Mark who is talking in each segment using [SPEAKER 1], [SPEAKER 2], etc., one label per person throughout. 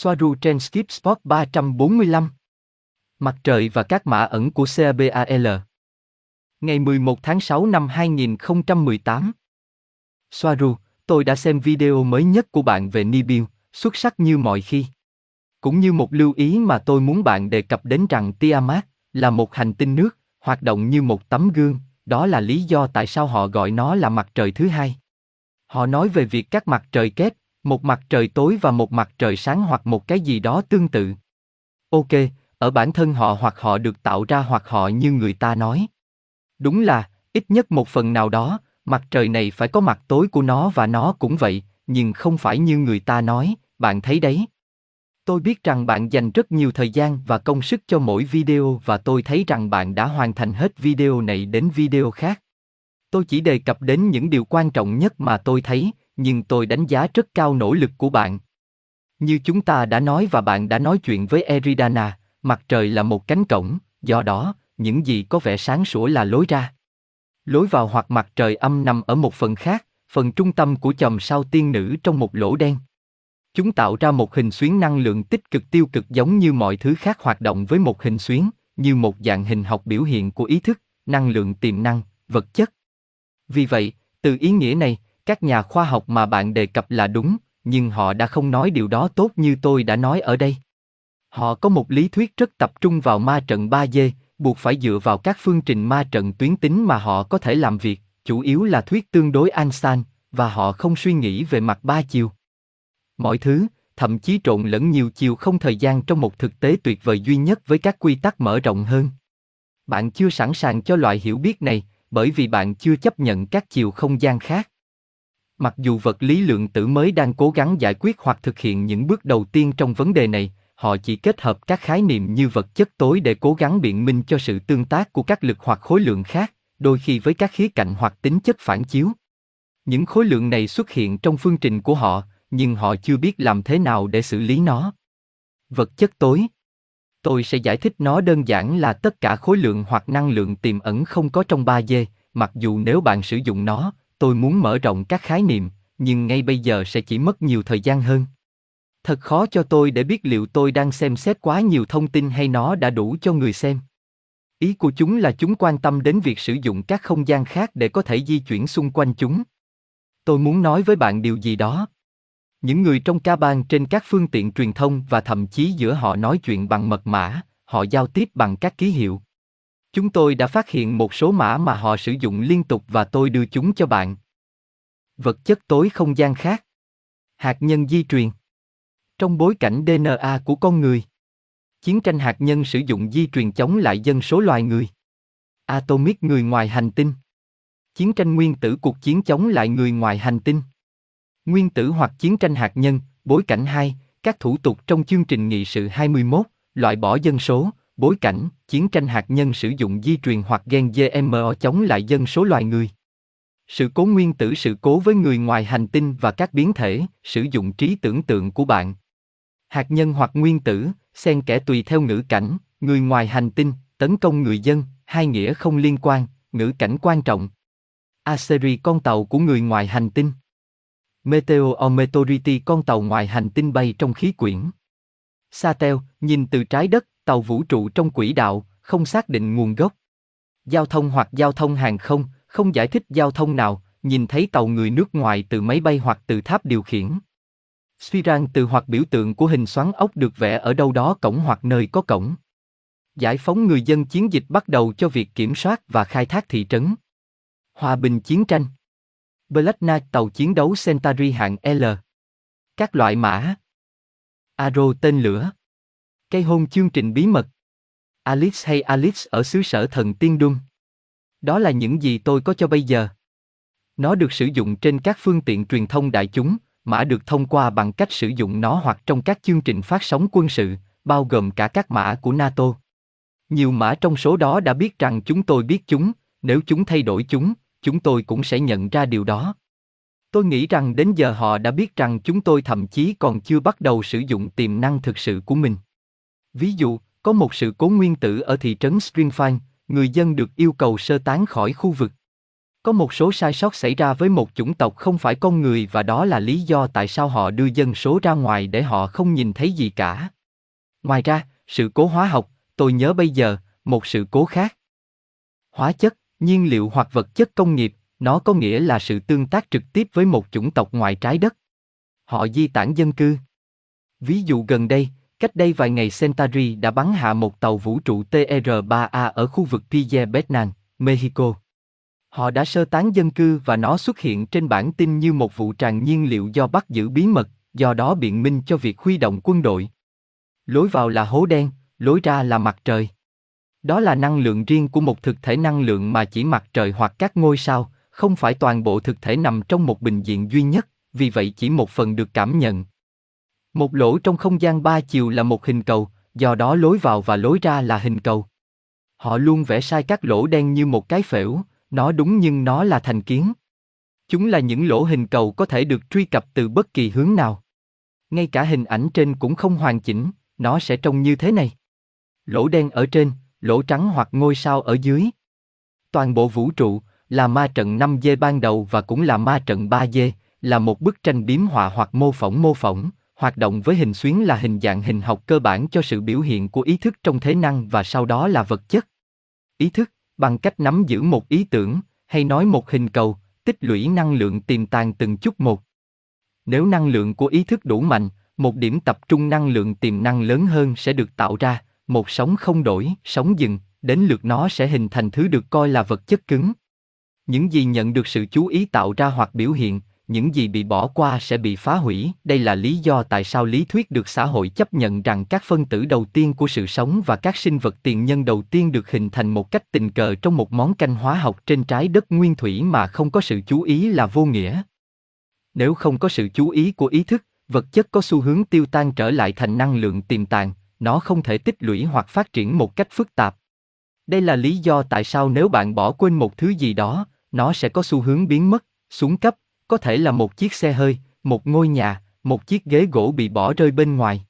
[SPEAKER 1] Soaru trên Skip Spot 345. Mặt trời và các mã ẩn của CABAL. Ngày 11 tháng 6 năm 2018. Soaru, tôi đã xem video mới nhất của bạn về Nibiu, xuất sắc như mọi khi. Cũng như một lưu ý mà tôi muốn bạn đề cập đến rằng Tiamat là một hành tinh nước, hoạt động như một tấm gương, đó là lý do tại sao họ gọi nó là mặt trời thứ hai. Họ nói về việc các mặt trời kép, một mặt trời tối và một mặt trời sáng hoặc một cái gì đó tương tự. Ok, ở bản thân họ hoặc họ được tạo ra hoặc họ như người ta nói. Đúng là, ít nhất một phần nào đó, mặt trời này phải có mặt tối của nó và nó cũng vậy, nhưng không phải như người ta nói, bạn thấy đấy. Tôi biết rằng bạn dành rất nhiều thời gian và công sức cho mỗi video và tôi thấy rằng bạn đã hoàn thành hết video này đến video khác. Tôi chỉ đề cập đến những điều quan trọng nhất mà tôi thấy, nhưng tôi đánh giá rất cao nỗ lực của bạn. Như chúng ta đã nói và bạn đã nói chuyện với Eridana, mặt trời là một cánh cổng, do đó, những gì có vẻ sáng sủa là lối ra. Lối vào hoặc mặt trời âm nằm ở một phần khác, phần trung tâm của chòm sao tiên nữ trong một lỗ đen. Chúng tạo ra một hình xuyến năng lượng tích cực tiêu cực giống như mọi thứ khác hoạt động với một hình xuyến, như một dạng hình học biểu hiện của ý thức, năng lượng tiềm năng, vật chất. Vì vậy, từ ý nghĩa này, các nhà khoa học mà bạn đề cập là đúng, nhưng họ đã không nói điều đó tốt như tôi đã nói ở đây. Họ có một lý thuyết rất tập trung vào ma trận 3D, buộc phải dựa vào các phương trình ma trận tuyến tính mà họ có thể làm việc, chủ yếu là thuyết tương đối Einstein, và họ không suy nghĩ về mặt ba chiều. Mọi thứ, thậm chí trộn lẫn nhiều chiều không thời gian trong một thực tế tuyệt vời duy nhất với các quy tắc mở rộng hơn. Bạn chưa sẵn sàng cho loại hiểu biết này, bởi vì bạn chưa chấp nhận các chiều không gian khác. Mặc dù vật lý lượng tử mới đang cố gắng giải quyết hoặc thực hiện những bước đầu tiên trong vấn đề này, họ chỉ kết hợp các khái niệm như vật chất tối để cố gắng biện minh cho sự tương tác của các lực hoặc khối lượng khác, đôi khi với các khía cạnh hoặc tính chất phản chiếu. Những khối lượng này xuất hiện trong phương trình của họ, nhưng họ chưa biết làm thế nào để xử lý nó. Vật chất tối Tôi sẽ giải thích nó đơn giản là tất cả khối lượng hoặc năng lượng tiềm ẩn không có trong 3D, mặc dù nếu bạn sử dụng nó, tôi muốn mở rộng các khái niệm, nhưng ngay bây giờ sẽ chỉ mất nhiều thời gian hơn. Thật khó cho tôi để biết liệu tôi đang xem xét quá nhiều thông tin hay nó đã đủ cho người xem. Ý của chúng là chúng quan tâm đến việc sử dụng các không gian khác để có thể di chuyển xung quanh chúng. Tôi muốn nói với bạn điều gì đó. Những người trong ca bang trên các phương tiện truyền thông và thậm chí giữa họ nói chuyện bằng mật mã, họ giao tiếp bằng các ký hiệu. Chúng tôi đã phát hiện một số mã mà họ sử dụng liên tục và tôi đưa chúng cho bạn. Vật chất tối không gian khác. Hạt nhân di truyền. Trong bối cảnh DNA của con người. Chiến tranh hạt nhân sử dụng di truyền chống lại dân số loài người. Atomic người ngoài hành tinh. Chiến tranh nguyên tử cuộc chiến chống lại người ngoài hành tinh. Nguyên tử hoặc chiến tranh hạt nhân, bối cảnh 2, các thủ tục trong chương trình nghị sự 21, loại bỏ dân số, bối cảnh, chiến tranh hạt nhân sử dụng di truyền hoặc gen GMO chống lại dân số loài người. Sự cố nguyên tử sự cố với người ngoài hành tinh và các biến thể, sử dụng trí tưởng tượng của bạn. Hạt nhân hoặc nguyên tử, xen kẽ tùy theo ngữ cảnh, người ngoài hành tinh, tấn công người dân, hai nghĩa không liên quan, ngữ cảnh quan trọng. Aseri con tàu của người ngoài hành tinh. Meteorometeority con tàu ngoài hành tinh bay trong khí quyển. Satel, nhìn từ trái đất, tàu vũ trụ trong quỹ đạo, không xác định nguồn gốc. Giao thông hoặc giao thông hàng không, không giải thích giao thông nào, nhìn thấy tàu người nước ngoài từ máy bay hoặc từ tháp điều khiển. suy Spiran từ hoặc biểu tượng của hình xoắn ốc được vẽ ở đâu đó cổng hoặc nơi có cổng. Giải phóng người dân chiến dịch bắt đầu cho việc kiểm soát và khai thác thị trấn. Hòa bình chiến tranh. Black Knight tàu chiến đấu Centauri hạng L. Các loại mã. Aro tên lửa. Cây hôn chương trình bí mật. Alice hay Alice ở xứ sở thần tiên đun. Đó là những gì tôi có cho bây giờ. Nó được sử dụng trên các phương tiện truyền thông đại chúng, mã được thông qua bằng cách sử dụng nó hoặc trong các chương trình phát sóng quân sự, bao gồm cả các mã của NATO. Nhiều mã trong số đó đã biết rằng chúng tôi biết chúng, nếu chúng thay đổi chúng, chúng tôi cũng sẽ nhận ra điều đó. Tôi nghĩ rằng đến giờ họ đã biết rằng chúng tôi thậm chí còn chưa bắt đầu sử dụng tiềm năng thực sự của mình. Ví dụ, có một sự cố nguyên tử ở thị trấn Springfield, người dân được yêu cầu sơ tán khỏi khu vực. Có một số sai sót xảy ra với một chủng tộc không phải con người và đó là lý do tại sao họ đưa dân số ra ngoài để họ không nhìn thấy gì cả. Ngoài ra, sự cố hóa học, tôi nhớ bây giờ, một sự cố khác. Hóa chất, nhiên liệu hoặc vật chất công nghiệp, nó có nghĩa là sự tương tác trực tiếp với một chủng tộc ngoài trái đất. Họ di tản dân cư. Ví dụ gần đây, cách đây vài ngày Centauri đã bắn hạ một tàu vũ trụ TR-3A ở khu vực Pille Betnan, Mexico. Họ đã sơ tán dân cư và nó xuất hiện trên bản tin như một vụ tràn nhiên liệu do bắt giữ bí mật, do đó biện minh cho việc huy động quân đội. Lối vào là hố đen, lối ra là mặt trời. Đó là năng lượng riêng của một thực thể năng lượng mà chỉ mặt trời hoặc các ngôi sao, không phải toàn bộ thực thể nằm trong một bình diện duy nhất, vì vậy chỉ một phần được cảm nhận. Một lỗ trong không gian ba chiều là một hình cầu, do đó lối vào và lối ra là hình cầu. Họ luôn vẽ sai các lỗ đen như một cái phễu, nó đúng nhưng nó là thành kiến. Chúng là những lỗ hình cầu có thể được truy cập từ bất kỳ hướng nào. Ngay cả hình ảnh trên cũng không hoàn chỉnh, nó sẽ trông như thế này. Lỗ đen ở trên, lỗ trắng hoặc ngôi sao ở dưới. Toàn bộ vũ trụ là ma trận 5D ban đầu và cũng là ma trận 3D, là một bức tranh biếm họa hoặc mô phỏng mô phỏng, hoạt động với hình xuyến là hình dạng hình học cơ bản cho sự biểu hiện của ý thức trong thế năng và sau đó là vật chất. Ý thức, bằng cách nắm giữ một ý tưởng, hay nói một hình cầu, tích lũy năng lượng tiềm tàng từng chút một. Nếu năng lượng của ý thức đủ mạnh, một điểm tập trung năng lượng tiềm năng lớn hơn sẽ được tạo ra, một sóng không đổi, sóng dừng, đến lượt nó sẽ hình thành thứ được coi là vật chất cứng. Những gì nhận được sự chú ý tạo ra hoặc biểu hiện, những gì bị bỏ qua sẽ bị phá hủy. Đây là lý do tại sao lý thuyết được xã hội chấp nhận rằng các phân tử đầu tiên của sự sống và các sinh vật tiền nhân đầu tiên được hình thành một cách tình cờ trong một món canh hóa học trên trái đất nguyên thủy mà không có sự chú ý là vô nghĩa. Nếu không có sự chú ý của ý thức, vật chất có xu hướng tiêu tan trở lại thành năng lượng tiềm tàng, nó không thể tích lũy hoặc phát triển một cách phức tạp. Đây là lý do tại sao nếu bạn bỏ quên một thứ gì đó, nó sẽ có xu hướng biến mất, xuống cấp, có thể là một chiếc xe hơi, một ngôi nhà, một chiếc ghế gỗ bị bỏ rơi bên ngoài.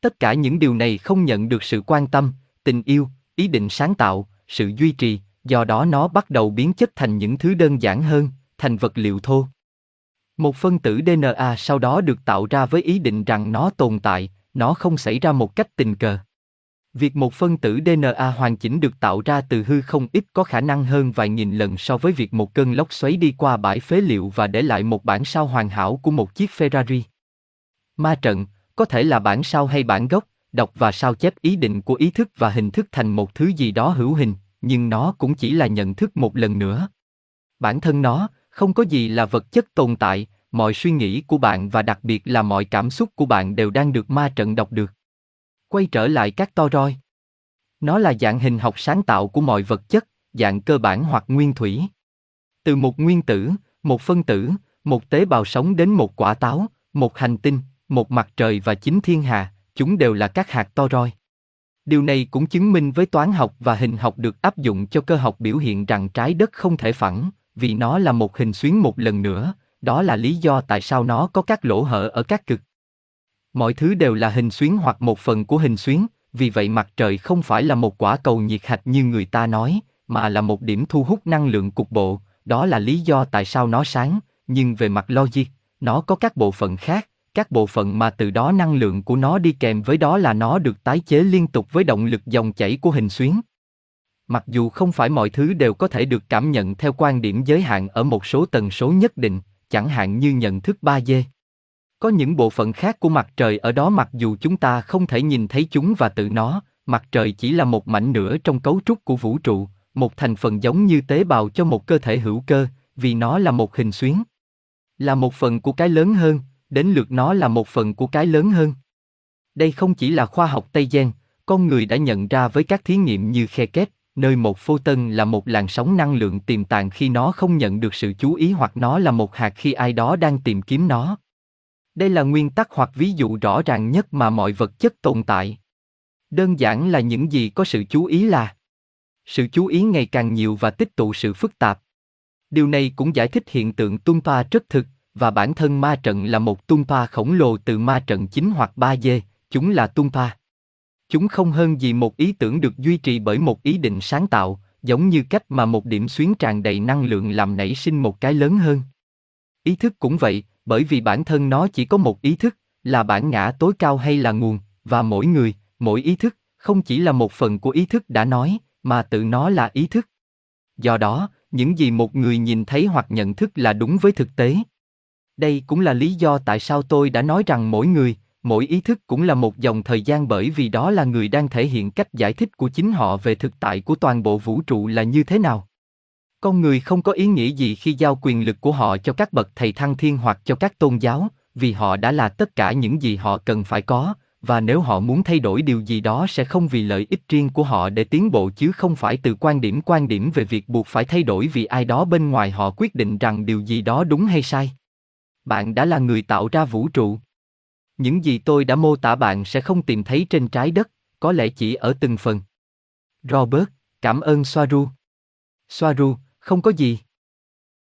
[SPEAKER 1] Tất cả những điều này không nhận được sự quan tâm, tình yêu, ý định sáng tạo, sự duy trì, do đó nó bắt đầu biến chất thành những thứ đơn giản hơn, thành vật liệu thô. Một phân tử DNA sau đó được tạo ra với ý định rằng nó tồn tại, nó không xảy ra một cách tình cờ. Việc một phân tử DNA hoàn chỉnh được tạo ra từ hư không ít có khả năng hơn vài nghìn lần so với việc một cơn lốc xoáy đi qua bãi phế liệu và để lại một bản sao hoàn hảo của một chiếc Ferrari. Ma trận, có thể là bản sao hay bản gốc, đọc và sao chép ý định của ý thức và hình thức thành một thứ gì đó hữu hình, nhưng nó cũng chỉ là nhận thức một lần nữa. Bản thân nó, không có gì là vật chất tồn tại, mọi suy nghĩ của bạn và đặc biệt là mọi cảm xúc của bạn đều đang được ma trận đọc được. Quay trở lại các to roi. Nó là dạng hình học sáng tạo của mọi vật chất, dạng cơ bản hoặc nguyên thủy. Từ một nguyên tử, một phân tử, một tế bào sống đến một quả táo, một hành tinh, một mặt trời và chính thiên hà, chúng đều là các hạt to roi. Điều này cũng chứng minh với toán học và hình học được áp dụng cho cơ học biểu hiện rằng trái đất không thể phẳng, vì nó là một hình xuyến một lần nữa, đó là lý do tại sao nó có các lỗ hở ở các cực. Mọi thứ đều là hình xuyến hoặc một phần của hình xuyến, vì vậy mặt trời không phải là một quả cầu nhiệt hạch như người ta nói, mà là một điểm thu hút năng lượng cục bộ, đó là lý do tại sao nó sáng, nhưng về mặt logic, nó có các bộ phận khác, các bộ phận mà từ đó năng lượng của nó đi kèm với đó là nó được tái chế liên tục với động lực dòng chảy của hình xuyến. Mặc dù không phải mọi thứ đều có thể được cảm nhận theo quan điểm giới hạn ở một số tần số nhất định, chẳng hạn như nhận thức 3D. Có những bộ phận khác của mặt trời ở đó mặc dù chúng ta không thể nhìn thấy chúng và tự nó, mặt trời chỉ là một mảnh nữa trong cấu trúc của vũ trụ, một thành phần giống như tế bào cho một cơ thể hữu cơ, vì nó là một hình xuyến. Là một phần của cái lớn hơn, đến lượt nó là một phần của cái lớn hơn. Đây không chỉ là khoa học Tây Gen, con người đã nhận ra với các thí nghiệm như khe kết, nơi một photon là một làn sóng năng lượng tiềm tàng khi nó không nhận được sự chú ý hoặc nó là một hạt khi ai đó đang tìm kiếm nó. Đây là nguyên tắc hoặc ví dụ rõ ràng nhất mà mọi vật chất tồn tại. Đơn giản là những gì có sự chú ý là sự chú ý ngày càng nhiều và tích tụ sự phức tạp. Điều này cũng giải thích hiện tượng tung pa rất thực, và bản thân ma trận là một tung pa khổng lồ từ ma trận chính hoặc ba d chúng là tung pa. Chúng không hơn gì một ý tưởng được duy trì bởi một ý định sáng tạo, giống như cách mà một điểm xuyến tràn đầy năng lượng làm nảy sinh một cái lớn hơn. Ý thức cũng vậy, bởi vì bản thân nó chỉ có một ý thức, là bản ngã tối cao hay là nguồn, và mỗi người, mỗi ý thức, không chỉ là một phần của ý thức đã nói, mà tự nó là ý thức. Do đó, những gì một người nhìn thấy hoặc nhận thức là đúng với thực tế. Đây cũng là lý do tại sao tôi đã nói rằng mỗi người, mỗi ý thức cũng là một dòng thời gian bởi vì đó là người đang thể hiện cách giải thích của chính họ về thực tại của toàn bộ vũ trụ là như thế nào. Con người không có ý nghĩa gì khi giao quyền lực của họ cho các bậc thầy thăng thiên hoặc cho các tôn giáo, vì họ đã là tất cả những gì họ cần phải có, và nếu họ muốn thay đổi điều gì đó sẽ không vì lợi ích riêng của họ để tiến bộ chứ không phải từ quan điểm quan điểm về việc buộc phải thay đổi vì ai đó bên ngoài họ quyết định rằng điều gì đó đúng hay sai. Bạn đã là người tạo ra vũ trụ. Những gì tôi đã mô tả bạn sẽ không tìm thấy trên trái đất, có lẽ chỉ ở từng phần. Robert, cảm ơn Soaru. Soaru, không có gì.